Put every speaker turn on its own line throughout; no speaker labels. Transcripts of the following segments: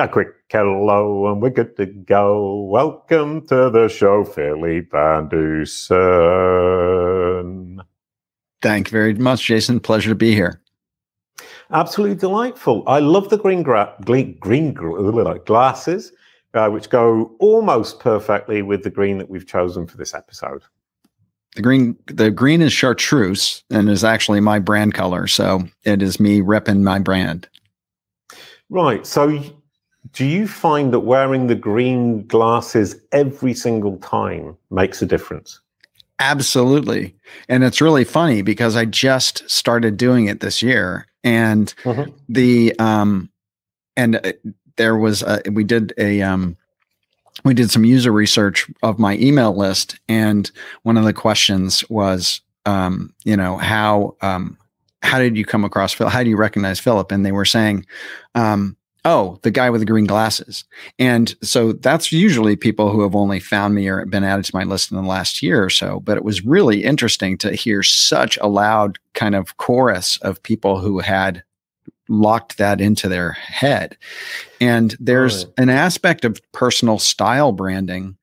A quick hello, and we're good to go. Welcome to the show, Philip VanDusen.
Thank you very much, Jason. Pleasure to be here.
Absolutely delightful. I love the green, gra- green, green glasses, uh, which go almost perfectly with the green that we've chosen for this episode.
The green, the green is chartreuse and is actually my brand color, so it is me repping my brand.
Right. So do you find that wearing the green glasses every single time makes a difference?
Absolutely. And it's really funny because I just started doing it this year and mm-hmm. the um and uh, there was a, we did a um we did some user research of my email list and one of the questions was um you know how um how did you come across Phil? How do you recognize Philip? And they were saying, um, oh, the guy with the green glasses. And so that's usually people who have only found me or been added to my list in the last year or so. But it was really interesting to hear such a loud kind of chorus of people who had locked that into their head. And there's an aspect of personal style branding,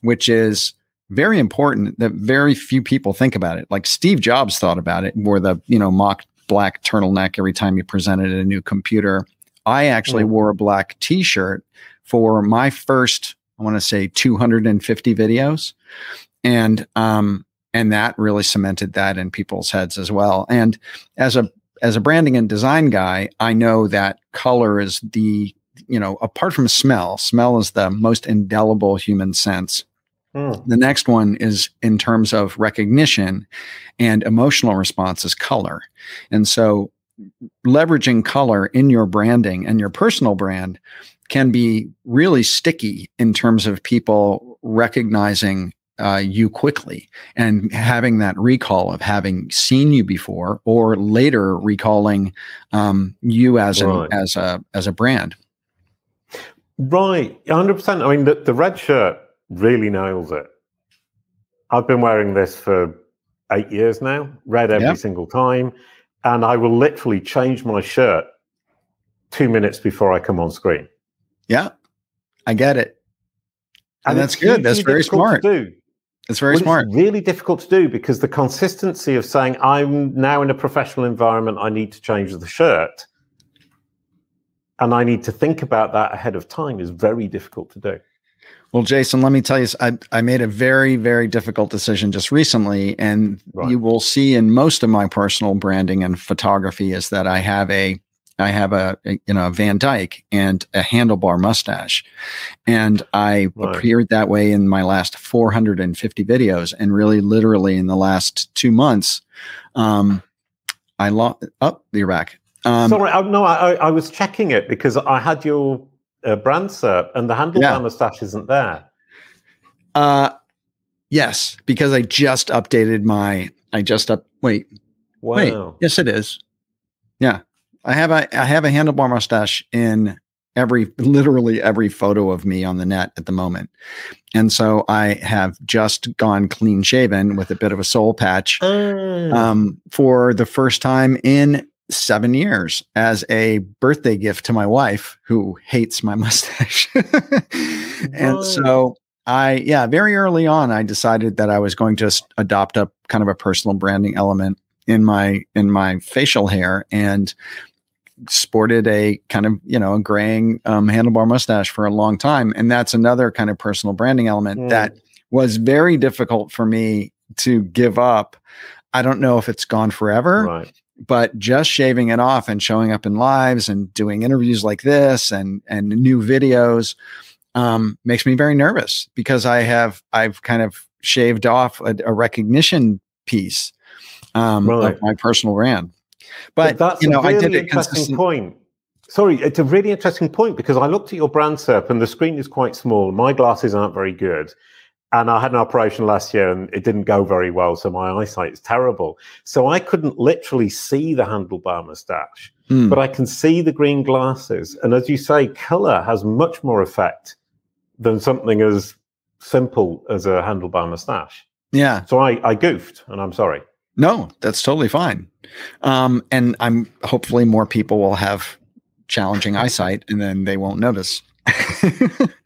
which is very important that very few people think about it. Like Steve Jobs thought about it, wore the, you know, mock black turtleneck every time he presented a new computer I actually mm. wore a black t shirt for my first, I want to say 250 videos. And, um, and that really cemented that in people's heads as well. And as a, as a branding and design guy, I know that color is the, you know, apart from smell, smell is the most indelible human sense. Mm. The next one is in terms of recognition and emotional response is color. And so leveraging color in your branding and your personal brand can be really sticky in terms of people recognizing uh, you quickly and having that recall of having seen you before or later recalling um, you as right. an, as a as a brand.
Right, hundred percent. I mean, the, the red shirt really nails it. I've been wearing this for eight years now, red every yep. single time and I will literally change my shirt two minutes before I come on screen.
Yeah, I get it. And, and that's good. That's very smart. Do. It's very well, smart.
It's really difficult to do because the consistency of saying, I'm now in a professional environment, I need to change the shirt. And I need to think about that ahead of time is very difficult to do.
Well, Jason, let me tell you, I, I made a very, very difficult decision just recently. And right. you will see in most of my personal branding and photography is that I have a I have a, a, you know a Van Dyke and a handlebar mustache, and I right. appeared that way in my last 450 videos, and really literally in the last two months, um, I lost. Oh, you're back.
Um, Sorry, I, no, I, I was checking it because I had your uh, brand SERP, and the handlebar yeah. mustache isn't there.
Uh, yes, because I just updated my. I just up. Wait, wow. wait. Yes, it is. Yeah, I have a I have a handlebar mustache in every literally every photo of me on the net at the moment. And so I have just gone clean shaven with a bit of a soul patch mm. um, for the first time in seven years as a birthday gift to my wife who hates my mustache. and so I, yeah, very early on, I decided that I was going to adopt a kind of a personal branding element in my in my facial hair and sported a kind of you know a graying um, handlebar mustache for a long time and that's another kind of personal branding element mm. that was very difficult for me to give up i don't know if it's gone forever right but just shaving it off and showing up in lives and doing interviews like this and and new videos um, makes me very nervous because I have I've kind of shaved off a, a recognition piece um, right. of my personal brand. But, but that's you know,
a really
I did
it interesting point. Sorry, it's a really interesting point because I looked at your brand SERP and the screen is quite small. My glasses aren't very good and I had an operation last year and it didn't go very well, so my eyesight is terrible. So I couldn't literally see the handlebar mustache, mm. but I can see the green glasses. And as you say, color has much more effect than something as simple as a handlebar mustache.
Yeah.
So I, I goofed, and I'm sorry.
No, that's totally fine. Um, and I'm hopefully more people will have challenging eyesight, and then they won't notice.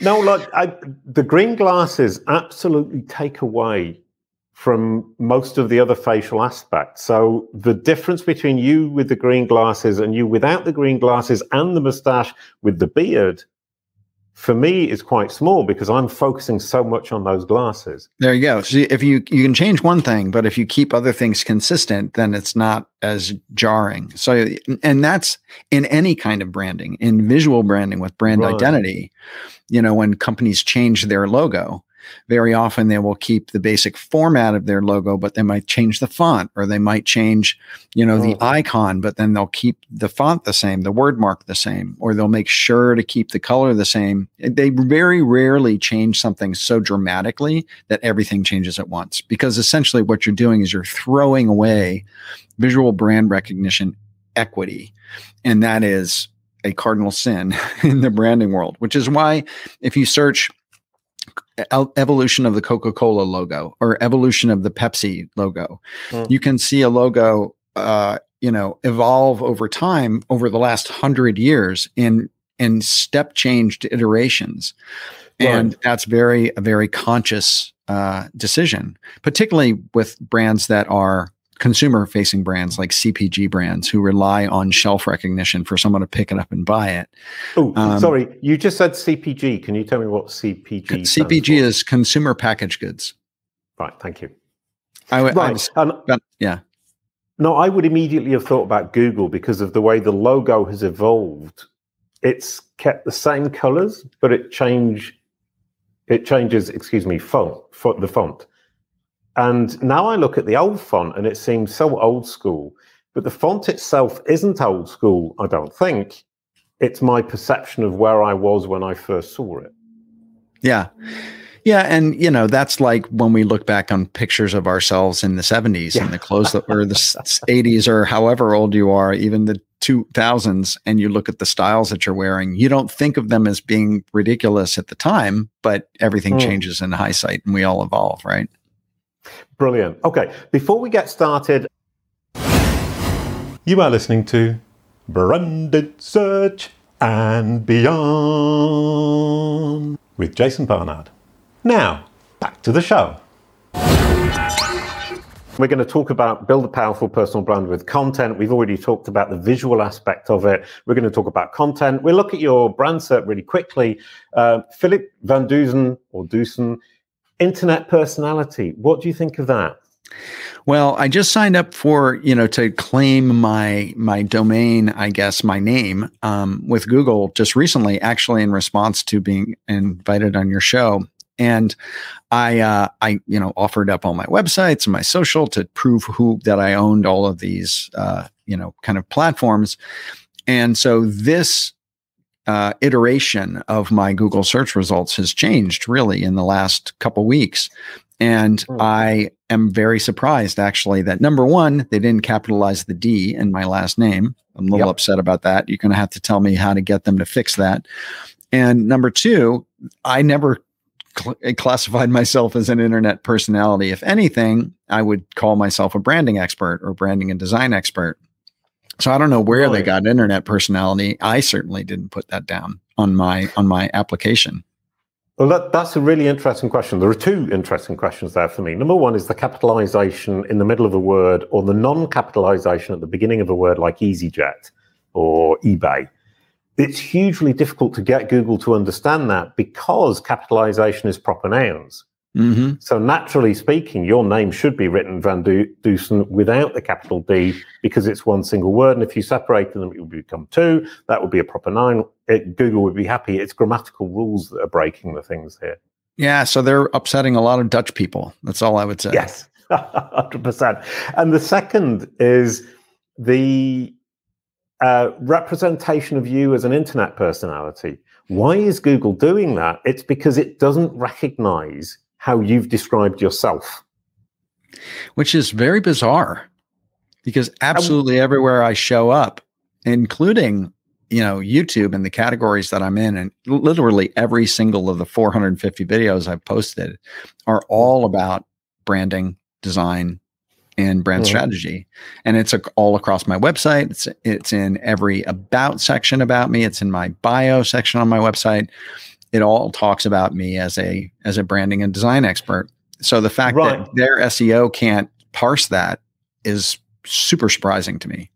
no, like I, the green glasses absolutely take away from most of the other facial aspects. So the difference between you with the green glasses and you without the green glasses and the mustache with the beard for me is quite small because I'm focusing so much on those glasses.
There you go. So if you you can change one thing, but if you keep other things consistent, then it's not as jarring. So and that's in any kind of branding, in visual branding with brand right. identity. You know, when companies change their logo, very often they will keep the basic format of their logo, but they might change the font or they might change, you know, oh. the icon, but then they'll keep the font the same, the word mark the same, or they'll make sure to keep the color the same. They very rarely change something so dramatically that everything changes at once because essentially what you're doing is you're throwing away visual brand recognition equity. And that is a cardinal sin in the branding world, which is why if you search evolution of the Coca-Cola logo or evolution of the Pepsi logo. Mm. You can see a logo, uh, you know, evolve over time over the last hundred years in in step changed iterations, right. and that's very a very conscious uh, decision, particularly with brands that are consumer facing brands like CPG brands who rely on shelf recognition for someone to pick it up and buy it.
Oh, um, sorry. You just said CPG. Can you tell me what CPG
CPG is consumer packaged goods.
Right. Thank you.
I, right. I was, um, yeah.
No, I would immediately have thought about Google because of the way the logo has evolved. It's kept the same colors, but it change it changes, excuse me, font, font the font. And now I look at the old font and it seems so old school, but the font itself isn't old school, I don't think. It's my perception of where I was when I first saw it.
Yeah. Yeah, and you know that's like when we look back on pictures of ourselves in the '70s yeah. and the clothes that were the '80s or however old you are, even the 2000s, and you look at the styles that you're wearing. You don't think of them as being ridiculous at the time, but everything mm. changes in hindsight, and we all evolve, right?
Brilliant. Okay, before we get started,
you are listening to Branded Search and Beyond with Jason Barnard. Now, back to the show.
We're going to talk about build a powerful personal brand with content. We've already talked about the visual aspect of it. We're going to talk about content. We'll look at your brand SERP really quickly. Uh, Philip Van Dusen or Dusen internet personality. What do you think of that?
Well, I just signed up for you know to claim my my domain, I guess my name um, with Google just recently, actually in response to being invited on your show, and I uh, I you know offered up all my websites and my social to prove who that I owned all of these uh, you know kind of platforms, and so this uh, iteration of my Google search results has changed really in the last couple weeks. And mm. I am very surprised actually that number one, they didn't capitalize the D in my last name. I'm a little yep. upset about that. You're going to have to tell me how to get them to fix that. And number two, I never cl- classified myself as an internet personality. If anything, I would call myself a branding expert or branding and design expert. So I don't know where really? they got internet personality. I certainly didn't put that down on my on my application.
Well, that, that's a really interesting question. There are two interesting questions there for me. Number one is the capitalization in the middle of a word or the non capitalization at the beginning of a word like EasyJet or eBay. It's hugely difficult to get Google to understand that because capitalization is proper nouns. Mm-hmm. So naturally speaking, your name should be written Van Dusen without the capital D because it's one single word. And if you separated them, it would become two. That would be a proper noun. It, Google would be happy. It's grammatical rules that are breaking the things here.
Yeah, so they're upsetting a lot of Dutch people. That's all I would say.
Yes, hundred percent. And the second is the uh, representation of you as an internet personality. Why is Google doing that? It's because it doesn't recognize how you've described yourself.
Which is very bizarre because absolutely everywhere I show up, including you know YouTube and the categories that I'm in, and literally every single of the 450 videos I've posted are all about branding, design, and brand
Mhm.
strategy, and it's a, all across my website. It's it's in every about section about me. It's in my bio section on my website. It all talks about me as a as a branding and design expert. So the fact
Right.
that their SEO can't parse that is super surprising to me.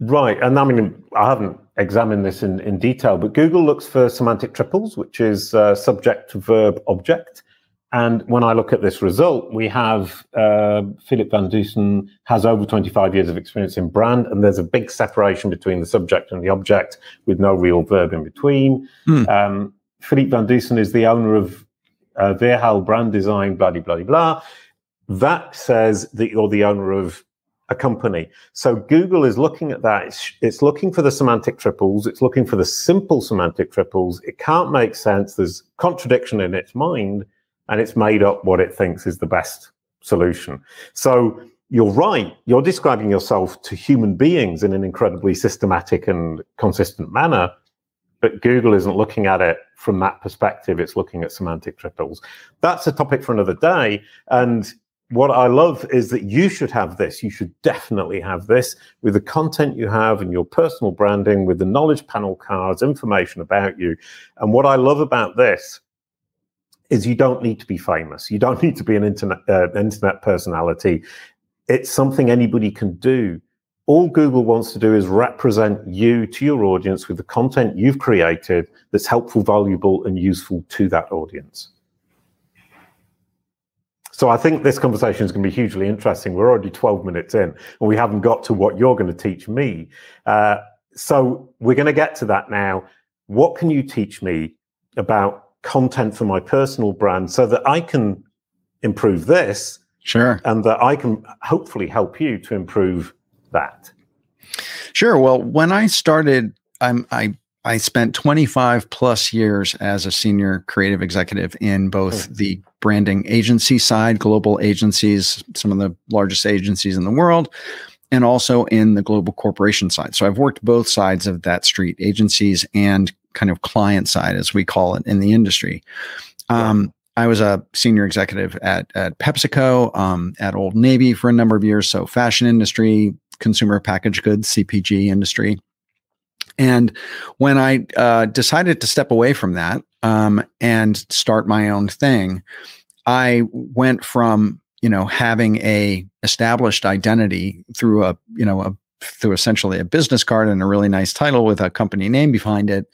Right. And I mean, I haven't examined this in, in detail, but Google looks for semantic triples, which is uh, subject, verb, object. And when I look at this result, we have uh, Philip Van Dusen has over 25 years of experience in brand, and there's a big separation between the subject and the object with no real verb in between.
Hmm.
Um, Philip Van Dusen is the owner of uh, Verhaal Brand Design, blah, blah, blah, blah. That says that you're the owner of a company. So Google is looking at that. It's, it's looking for the semantic triples. It's looking for the simple semantic triples. It can't make sense. There's contradiction in its mind, and it's made up what it thinks is the best solution. So you're right. You're describing yourself to human beings in an incredibly systematic and consistent manner. But Google isn't looking at it from that perspective. It's looking at semantic triples. That's a topic for another day. And what I love is that you should have this. You should definitely have this with the content you have and your personal branding, with the knowledge panel cards, information about you. And what I love about this is you don't need to be famous. You don't need to be an internet uh, internet personality. It's something anybody can do. All Google wants to do is represent you to your audience with the content you've created that's helpful, valuable, and useful to that audience. So I think this conversation is going to be hugely interesting. We're already 12 minutes in, and we haven't got to what you're going to teach me. Uh, so we're going to get to that now. What can you teach me about content for my personal brand so that I can improve this
Sure.
and that I can hopefully help you to improve that?
Sure. Well, when I started, I'm I I spent 25 plus years as a senior creative executive in both hmm. the branding agency side, global agencies, some of the largest agencies in the world, and also in the global corporation side. So I've worked both sides of that street, agencies and kind of client side, as we call it in the industry. Um, I was a senior executive at, at PepsiCo, um, at Old Navy for a number of years. So fashion industry, consumer packaged goods, CPG industry. And when I uh, decided to step away from that um, and start my own thing, I went from you know having a established identity through a you know a through essentially a business card and a really nice title with a company name behind it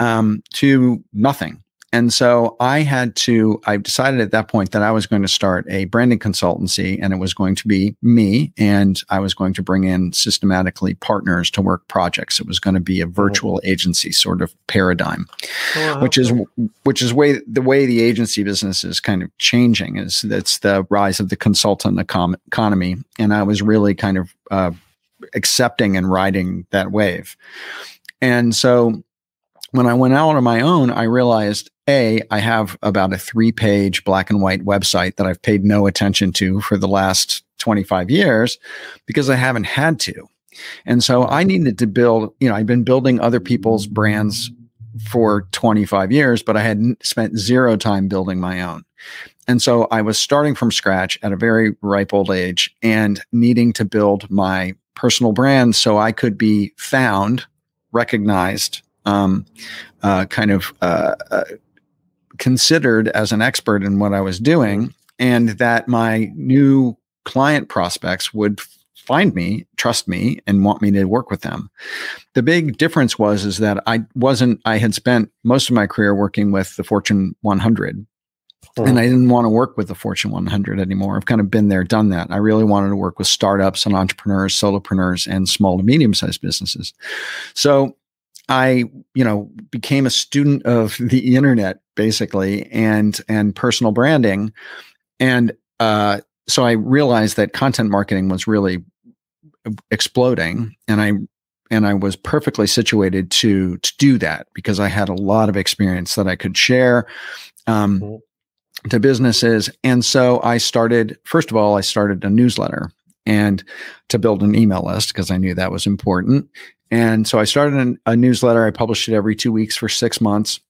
um, to nothing. And so I had to, I decided at that point that I was going to start a branding consultancy and it was going to be me and I was going to bring in systematically partners to work projects. It was going to be a virtual agency sort of paradigm, which is, which is way, the way the agency business is kind of changing is that's the rise of the consultant econ- economy. And I was really kind of, uh, accepting and riding that wave. And so when I went out on my own, I realized A, I have about a three page black and white website that I've paid no attention to for the last 25 years because I haven't had to. And so I needed to build, you know, I've been building other people's brands for 25 years, but I hadn't spent zero time building my own. And so I was starting from scratch at a very ripe old age and needing to build my personal brand so I could be found, recognized, um, uh, kind of uh, uh, considered as an expert in what I was doing, and that my new client prospects would find me, trust me, and want me to work with them. The big difference was is that I wasn't. I had spent most of my career working with the Fortune 100 and I didn't want to work with the Fortune 100 anymore. I've kind of been there, done that. I really wanted to work with startups and entrepreneurs, solopreneurs, and small to medium sized businesses. So I, you know, became a student of the internet basically and and personal branding, and uh, so I realized that content marketing was really exploding, and I and I was perfectly situated to to do that because I had a lot of experience that I could share. Um,
Mhm
to businesses. And so I started, first of all, I started a newsletter and to build an email list because I knew that was important. And so I started an, a newsletter. I published it every two weeks for six months.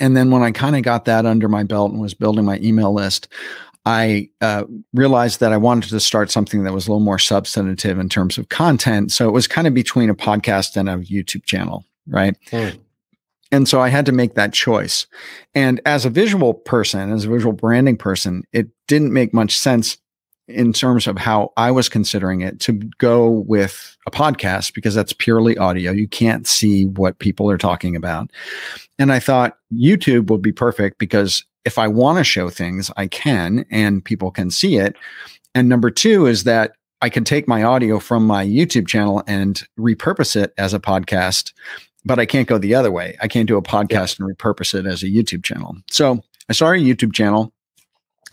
And then when I kind of got that under my belt and was building my email list, I uh, realized that I wanted to start something that was a little more substantive in terms of content. So it was kind of between a podcast and a YouTube channel, right? Mm. And so I had to make that choice. And as a visual person, as a visual branding person, it didn't make much sense in terms of how I was considering it to go with a podcast because that's purely audio. You can't see what people are talking about. And I thought YouTube would be perfect because if I want to show things, I can and people can see it. And number two is that I can take my audio from my YouTube channel and repurpose it as a podcast, but I can't go the other way. I can't do a podcast yeah. and repurpose it as a YouTube channel. So I started a YouTube channel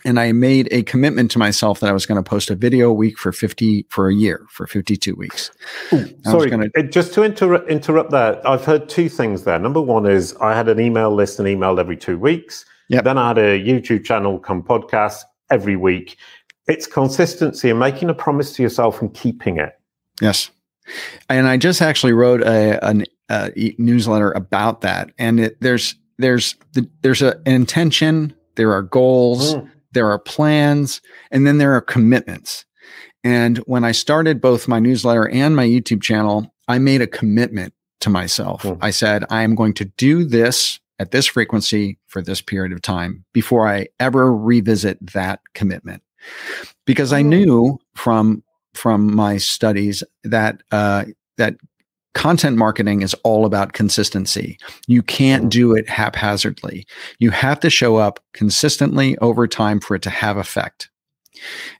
and I made a commitment to myself that I was going to post a video a week for 50 for a year for 52 weeks.
Ooh, sorry, gonna, just to inter- interrupt that, I've heard two things there. Number one is I had an email list and emailed every two weeks. Yep. Then I had a YouTube channel come podcast every week. It's consistency and making a promise to yourself and keeping it.
Yes. And I just actually wrote a, a newsletter about that. And it, there's there's the, there's a, an intention, there are goals, mm there are plans, and then there are commitments. And when I started both my newsletter and my YouTube channel, I made a commitment to myself. Mm. I said, I am going to do this at this frequency for this period of time before I ever revisit that commitment. Because I hmm. knew from from my studies that uh, that content marketing is all about consistency. You can't do it haphazardly. You have to show up consistently over time for it to have effect.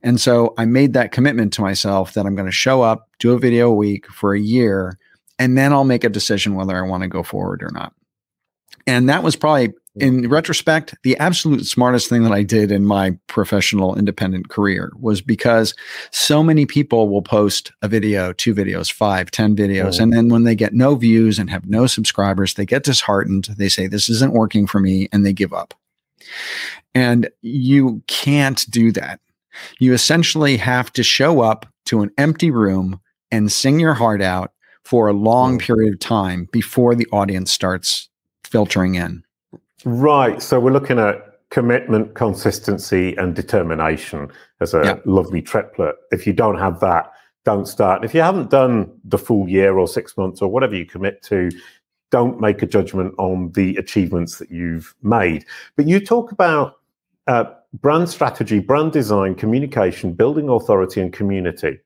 And so I made that commitment to myself that I'm going to show up, do a video a week for a year, and then I'll make a decision whether I want to go forward or not. And that was probably Mm. in retrospect, the absolute smartest thing that I did in my professional independent career was because so many people will post a video, two videos, five, ten videos. Oh. And then when they get no views and have no subscribers, they get disheartened. They say, this isn't working for me, and they give up. And you can't do that. You essentially have to show up to an empty room and sing your heart out for a long mm. period of time before the audience starts filtering in.
Right. So we're looking at commitment, consistency, and determination as a yeah. lovely triplet. If you don't have that, don't start. If you haven't done the full year or six months or whatever you commit to, don't make a judgment on the achievements that you've made. But you talk about uh, brand strategy, brand design, communication, building authority, and community.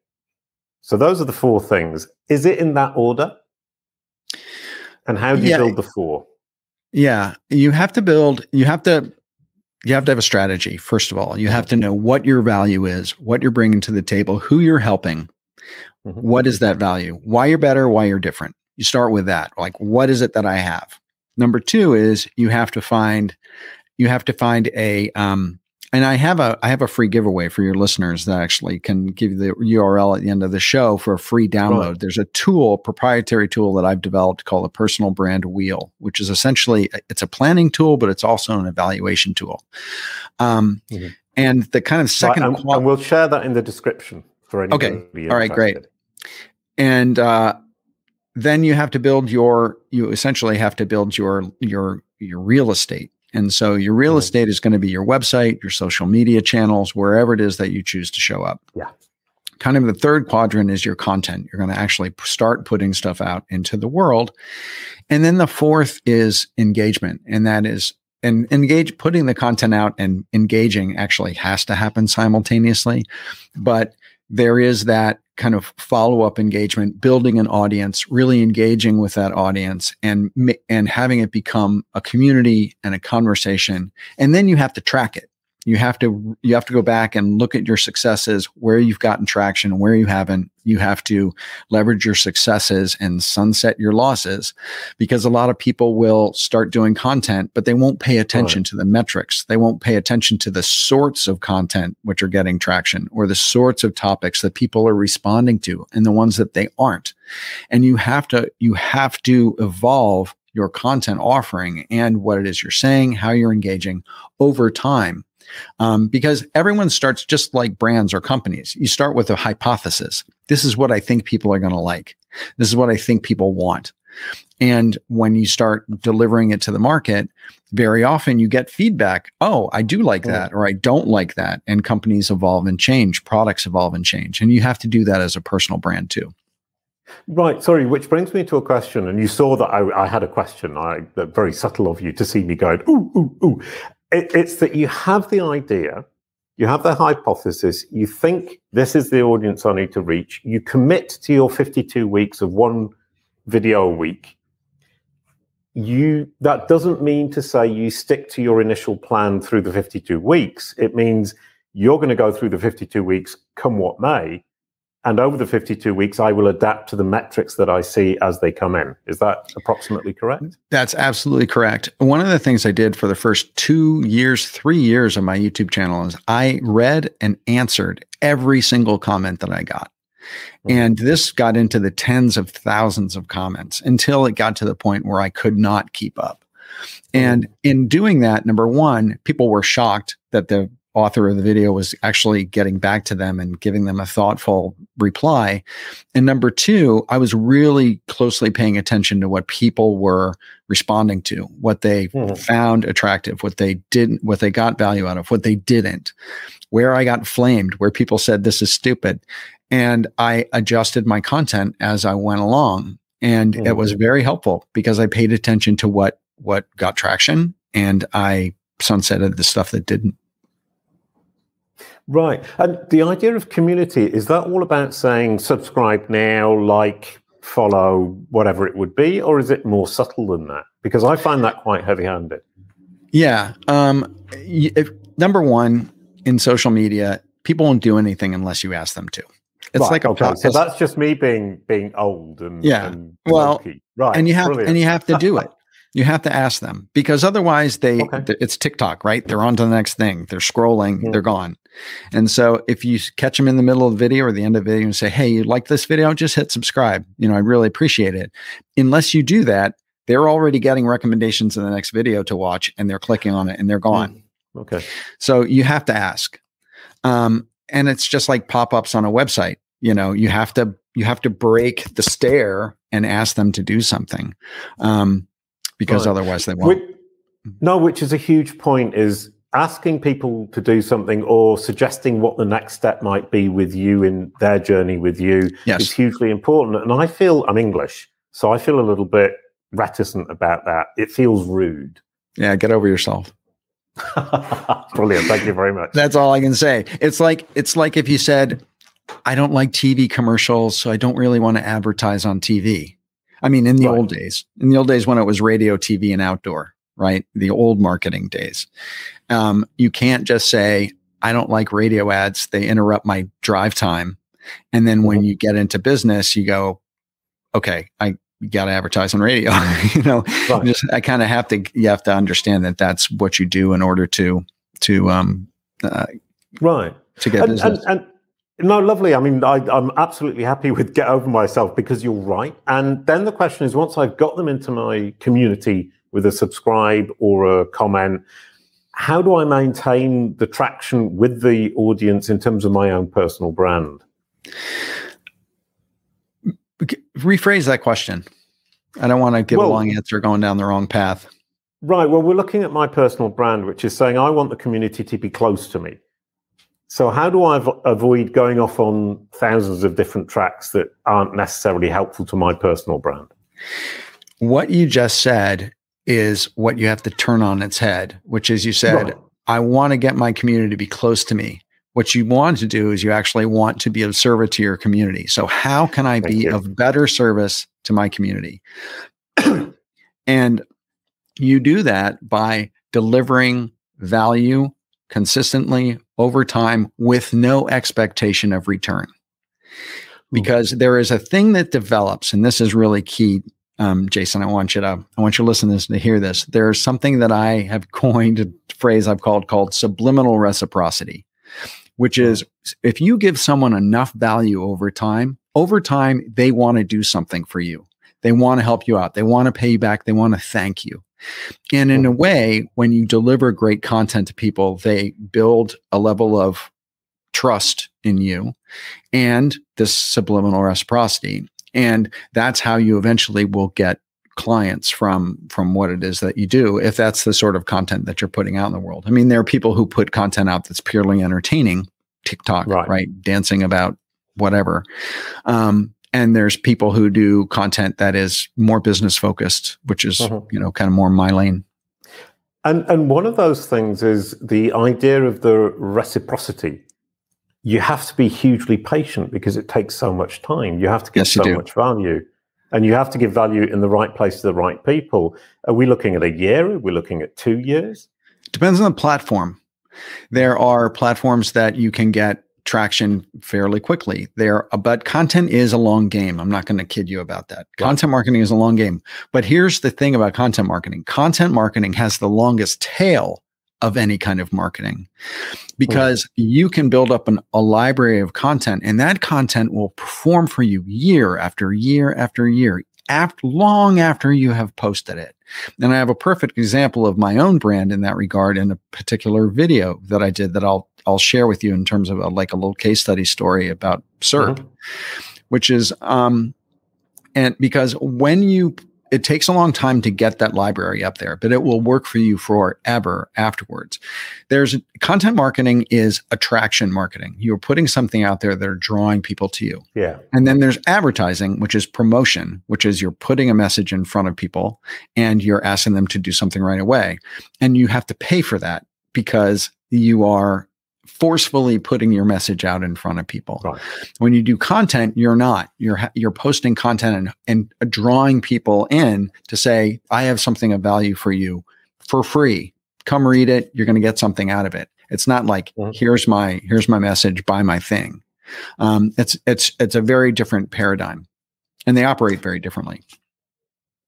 So those are the four things. Is it in that order? And how do you yeah. build the four?
Yeah, you have to build, you have to you have to have a strategy first of all. You have to know what your value is, what you're bringing to the table, who you're helping. Mm-hmm. What is that value? Why you're better, why you're different. You start with that. Like what is it that I have? Number 2 is you have to find you have to find a um and I have a I have a free giveaway for your listeners that actually can give you the URL at the end of the show for a free download. Right. There's a tool, proprietary tool that I've developed called a personal brand wheel, which is essentially it's a planning tool, but it's also an evaluation tool. Um, mm-hmm. And the kind of second,
right, and, qual- and, we'll share that in the description for
anybody. Okay, all right, great. And uh, then you have to build your you essentially have to build your your your real estate and so your real estate is going to be your website, your social media channels, wherever it is that you choose to show up.
Yeah.
Kind of the third quadrant is your content. You're going to actually start putting stuff out into the world. And then the fourth is engagement. And that is and engage putting the content out and engaging actually has to happen simultaneously. But there is that kind of follow up engagement, building an audience, really engaging with that audience, and and having it become a community and a conversation. And then you have to track it you have to you have to go back and look at your successes where you've gotten traction where you haven't. You have to leverage your successes and sunset your losses because a lot of people will start doing content but they won't pay attention right. to the metrics. They won't pay attention to the sorts of content which are getting traction or the sorts of topics that people are responding to and the ones that they aren't. And you have to you have to evolve your content offering and what it is you're saying how you're engaging over time um, because everyone starts just like brands or companies. You start with a hypothesis. This is what I think people are going to like. This is what I think people want. And when you start delivering it to the market, very often you get feedback. Oh, I do like that, or I don't like that. And companies evolve and change, products evolve and change. And you have to do that as a personal brand too.
Right. Sorry, which brings me to a question. And you saw that I, I had a question. I very subtle of you to see me going, ooh, ooh, ooh. It, it's that you have the idea, you have the hypothesis, you think this is the audience I need to reach, you commit to your 52 weeks of one video a week. You that doesn't mean to say you stick to your initial plan through the 52 weeks. It means you're going to go through the 52 weeks come what may and over the 52 weeks, I will adapt to the metrics that I see as they come in. Is that approximately correct?
That's absolutely correct. One of the things I did for the first two years, three years of my YouTube channel is I read and answered every single comment that I got. Mm-hmm. And this got into the tens of thousands of comments until it got to the point where I could not keep up. And mm-hmm. in doing that, number one, people were shocked that the author of the video was actually getting back to them and giving them a thoughtful reply. And number two, I was really closely paying attention to what people were responding to, what they mm. found attractive, what they didn't, what they got value out of, what they didn't, where I got flamed, where people said this is stupid. And I adjusted my content as I went along. And mm. it was very helpful because I paid attention to what what got traction and I sunsetted the stuff that didn't.
Right. And the idea of community, is that all about saying subscribe now, like, follow, whatever it would be? Or is it more subtle than that? Because I find that quite heavy handed.
Yeah. Um, if, number one, in social media, people won't do anything unless you ask them to.
It's right, like a okay. So that's just me being being old and
yeah.
And
well, right. And you have Brilliant. and you have to do it. You have to ask them because otherwise they okay. it's TikTok, right? They're on to the next thing. They're scrolling, mm-hmm. they're gone. And so if you catch them in the middle of the video or the end of the video and say, "Hey, you like this video? Just hit subscribe." You know, I really appreciate it. Unless you do that, they're already getting recommendations in the next video to watch and they're clicking on it and they're gone.
Mm-hmm. Okay.
So you have to ask. Um, and it's just like pop-ups on a website. You know, you have to you have to break the stare and ask them to do something. Um, because right. otherwise they won't.
Which, no, which is a huge point is asking people to do something or suggesting what the next step might be with you in their journey with you yes. is hugely important. And I feel I'm English, so I feel a little bit reticent about that. It feels rude.
Yeah, get over yourself.
Brilliant. Thank you very much.
That's all I can say. It's like it's like if you said, I don't like TV commercials, so I don't really want to advertise on TV. I mean, in the right. old days, in the old days when it was radio, TV, and outdoor, right? The old marketing days. Um, you can't just say, I don't like radio ads. They interrupt my drive time. And then when mm-hmm. you get into business, you go, okay, I got to advertise on radio. you know, right. just, I kind of have to, you have to understand that that's what you do in order to, to, um, uh,
right.
To get
and,
business.
And, and, no, lovely. I mean, I, am absolutely happy with Get Over Myself because you're right. And then the question is once I've got them into my community with a subscribe or a comment, how do I maintain the traction with the audience in terms of my own personal brand?
Rephrase that question. I don't want to give well, a long answer going down the wrong path.
Right. Well, we're looking at my personal brand, which is saying I want the community to be close to me. So, how do I avoid going off on thousands of different tracks that aren't necessarily helpful to my personal brand?
What you just said is what you have to turn on its head, which is you said, right. I want to get my community to be close to me. What you want to do is you actually want to be of service to your community. So, how can I Thank be you. of better service to my community? and you do that by delivering value consistently over time with no expectation of return. Because there is a thing that develops, and this is really key, um, Jason. I want you to I want you to your listeners to hear this. There's something that I have coined a phrase I've called called subliminal reciprocity, which is if you give someone enough value over time, over time they want to do something for you. They want to help you out. They want to pay you back. They want to thank you. And in a way, when you deliver great content to people, they build a level of trust in you and this subliminal reciprocity. and that's how you eventually will get clients from from what it is that you do if that's the sort of content that you're putting out in the world i mean there are people who put content out that's purely entertaining tiktok right, right? dancing about whatever um, and there's people who do content that is more business focused which is uh-huh. you know kind of more my lane
and and one of those things is the idea of the reciprocity you have to be hugely patient because it takes so much time you have to give yes, so much value and you have to give value in the right place to the right people. Are we looking at a year? Are we looking at two years?
Depends on the platform. There are platforms that you can get traction fairly quickly there uh, but content is a long game. I'm not going to kid you about that. Right. content marketing is a long game. But here's the thing about content marketing. Content marketing has the longest tail of any kind of marketing because you can build up an, a library of content and that content will perform for you year after year after year after long after you have posted it. And i have a perfect example of my own brand in that regard in a particular video that i did that i'll i'll share with you in terms of a, like a little case study story about SERP mm-hmm. which is um and because when you it takes a long time to get that library up there, but it will work for you forever afterwards. There's content marketing is attraction marketing. You're putting something out there that are drawing people to you.
Yeah.
And then there's advertising, which is promotion, which is you're putting a message in front of people and you're asking them to do something right away. And you have to pay for that because you are forcefully putting your message out in front of people. Right. When you do content, you're not. You're you're posting content and, and drawing people in to say, "I have something of value for you for free. Come read it. You're going to get something out of it." It's not like, mm-hmm. "Here's my here's my message. Buy my thing." Um, it's it's it's a very different paradigm, and they operate very differently.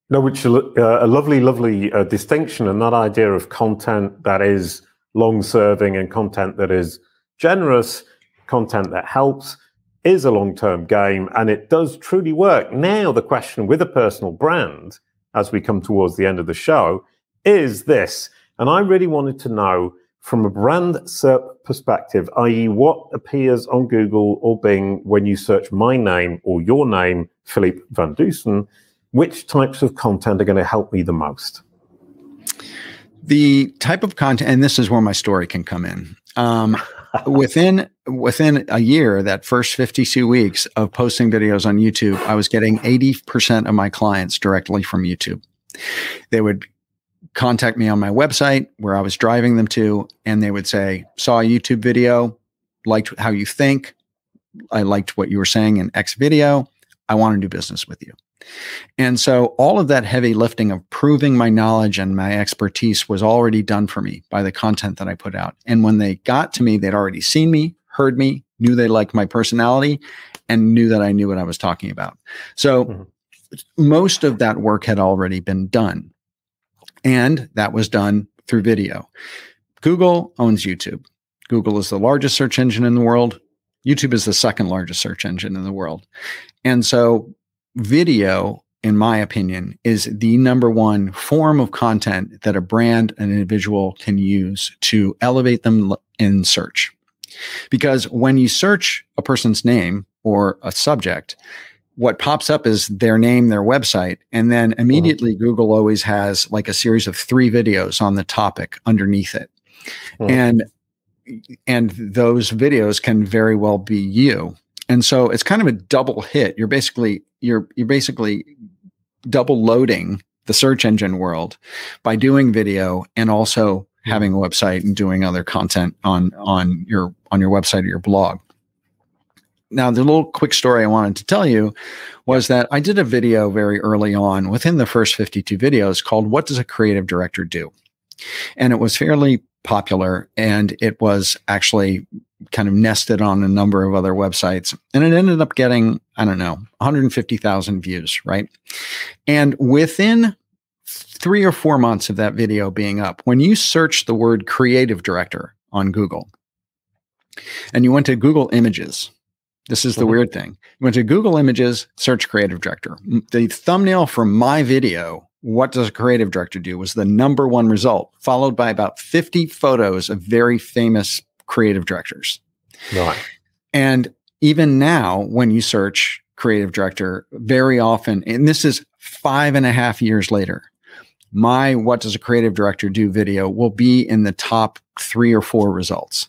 No, which uh, a lovely, lovely uh, distinction, and that idea of content that is long serving and content that is generous, content that helps is a long term game and it does truly work. Now, the question with a personal brand, as we come towards the end of the show, is this. And I really wanted to know from a brand SERP perspective, i.e., what appears on Google or Bing when you search my name or your name, Philippe Van Dusen, which types of content are going to help me the most?
The type of content, and this is where my story can come in. Um, within within a year, that first 52 weeks of posting videos on YouTube, I was getting 80% of my clients directly from YouTube. They would contact me on my website where I was driving them to, and they would say, Saw a YouTube video, liked how you think. I liked what you were saying in X video. I want to do business with you. And so all of that heavy lifting of proving my knowledge and my expertise was already done for me by the content that I put out. And when they got to me, they'd already seen me, heard me, knew they liked my personality, and knew that I knew what I was talking about. So mm-hmm. most of that work had already been done. And that was done through video. Google owns YouTube. Google is the largest search engine in the world. YouTube is the second largest search engine in the world. And so video, in my opinion, is the number one form of content that a brand, an individual can use to elevate them in search. Because when you search a person's name or a subject, what pops up is their name, their website, and then uh-huh. immediately mm-hmm. Google always has like a series of three videos on the topic underneath it. Mm-hmm. And and those videos can very well be you. And so it's kind of a double hit. You're basically you're you're basically double loading the search engine world by doing video and also having a website and doing other content on on your on your website or your blog. Now, the little quick story I wanted to tell you was that I did a video very early on within the first 52 videos called What Does a Creative Director Do? And it was fairly popular and it was actually kind of nested on a number of other websites and it ended up getting i don't know 150,000 views right and within 3 or 4 months of that video being up when you search the word creative director on google and you went to google images this is the mm-hmm. weird thing you went to google images search creative director the thumbnail for my video what does a creative director do was the number one result, followed by about 50 photos of very famous creative directors.
Right.
And even now, when you search creative director, very often, and this is five and a half years later, my What Does a Creative Director Do video will be in the top three or four results.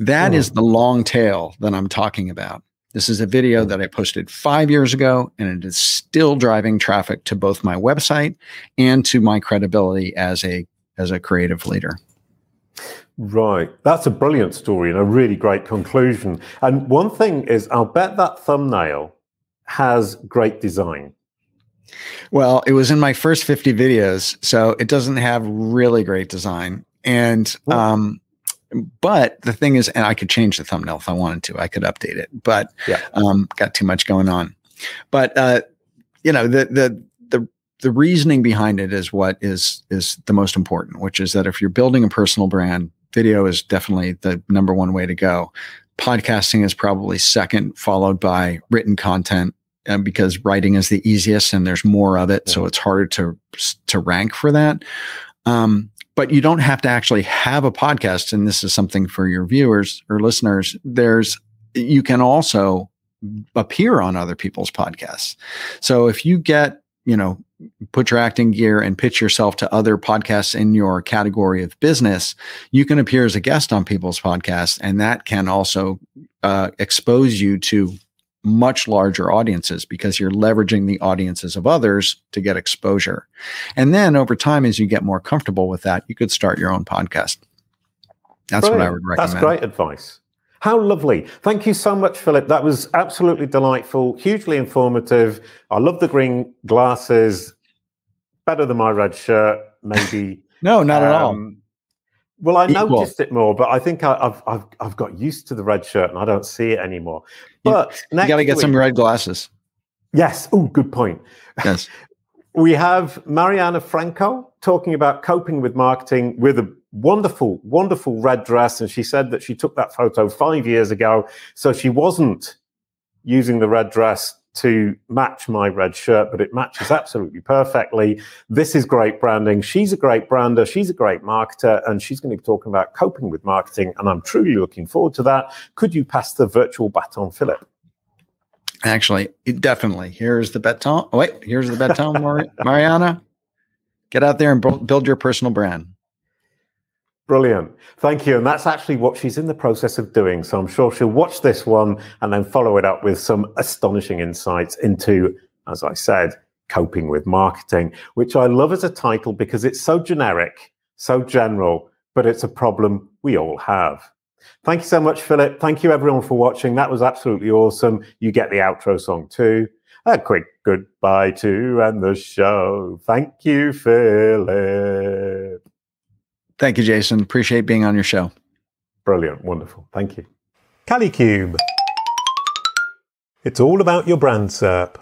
That hmm. is the long tail that I'm talking about. This is a video that I posted five years ago, and it is still driving traffic to both my website and to my credibility as a as a creative leader.
Right. That's a brilliant story and a really great conclusion. And one thing is, I'll bet that thumbnail has great design.
Well, it was in my first 50 videos, so it doesn't have really great design. And um, but the thing is, and I could change the thumbnail if I wanted to. I could update it, but yeah. um, got too much going on. But uh, you know, the the the the reasoning behind it is what is is the most important, which is that if you're building a personal brand, video is definitely the number one way to go. Podcasting is probably second, followed by written content, uh, because writing is the easiest and there's more of it, so it's harder to to rank for that. Um, but you don't have to actually have a podcast. And this is something for your viewers or listeners. There's, you can also appear on other people's podcasts. So if you get, you know, put your acting gear and pitch yourself to other podcasts in your category of business, you can appear as a guest on people's podcasts. And that can also uh, expose you to much larger audiences because you're leveraging the audiences of others to get exposure. And then over time, as you get more comfortable with that, you could start your own podcast. That's Brilliant. what I would recommend.
That's great advice. How lovely. Thank you so much, Philip. That was absolutely delightful, hugely informative. I love the green glasses. Better than my red shirt, maybe.
no, not um, at all.
Well, I Equal. noticed it more, but I think I, have I've I've got used to the red shirt and I don't see it anymore. But
you, you got to get week, some red glasses.
Yes. Oh, good point.
Yes.
we have Mariana Franco talking about coping with marketing with a wonderful, wonderful red dress, and she said that she took that photo five years ago, so she wasn't using the red dress to match my red shirt, but it matches absolutely perfectly. This is great branding. She's a great brander. She's a great marketer, and she's going to be talking about coping with marketing. And I'm truly looking forward to that. Could you pass the virtual baton, Philip?
Actually, definitely. Here's the baton. Oh, wait, here's the baton, Mariana. Get out there and build your personal brand.
Brilliant. Thank you. And that's actually what she's in the process of doing. So I'm sure she'll watch this one and then follow it up with some astonishing insights into, as I said, coping with marketing, which I love as a title because it's so generic, so general, but it's a problem we all have. Thank you so much, Philip. Thank you, everyone, for watching. That was absolutely awesome. You get the outro song too. A quick goodbye to and the show. Thank you, Philip.
Thank you, Jason. Appreciate being on your show.
Brilliant. Wonderful. Thank you.
Kalicube. It's all about your brand SERP.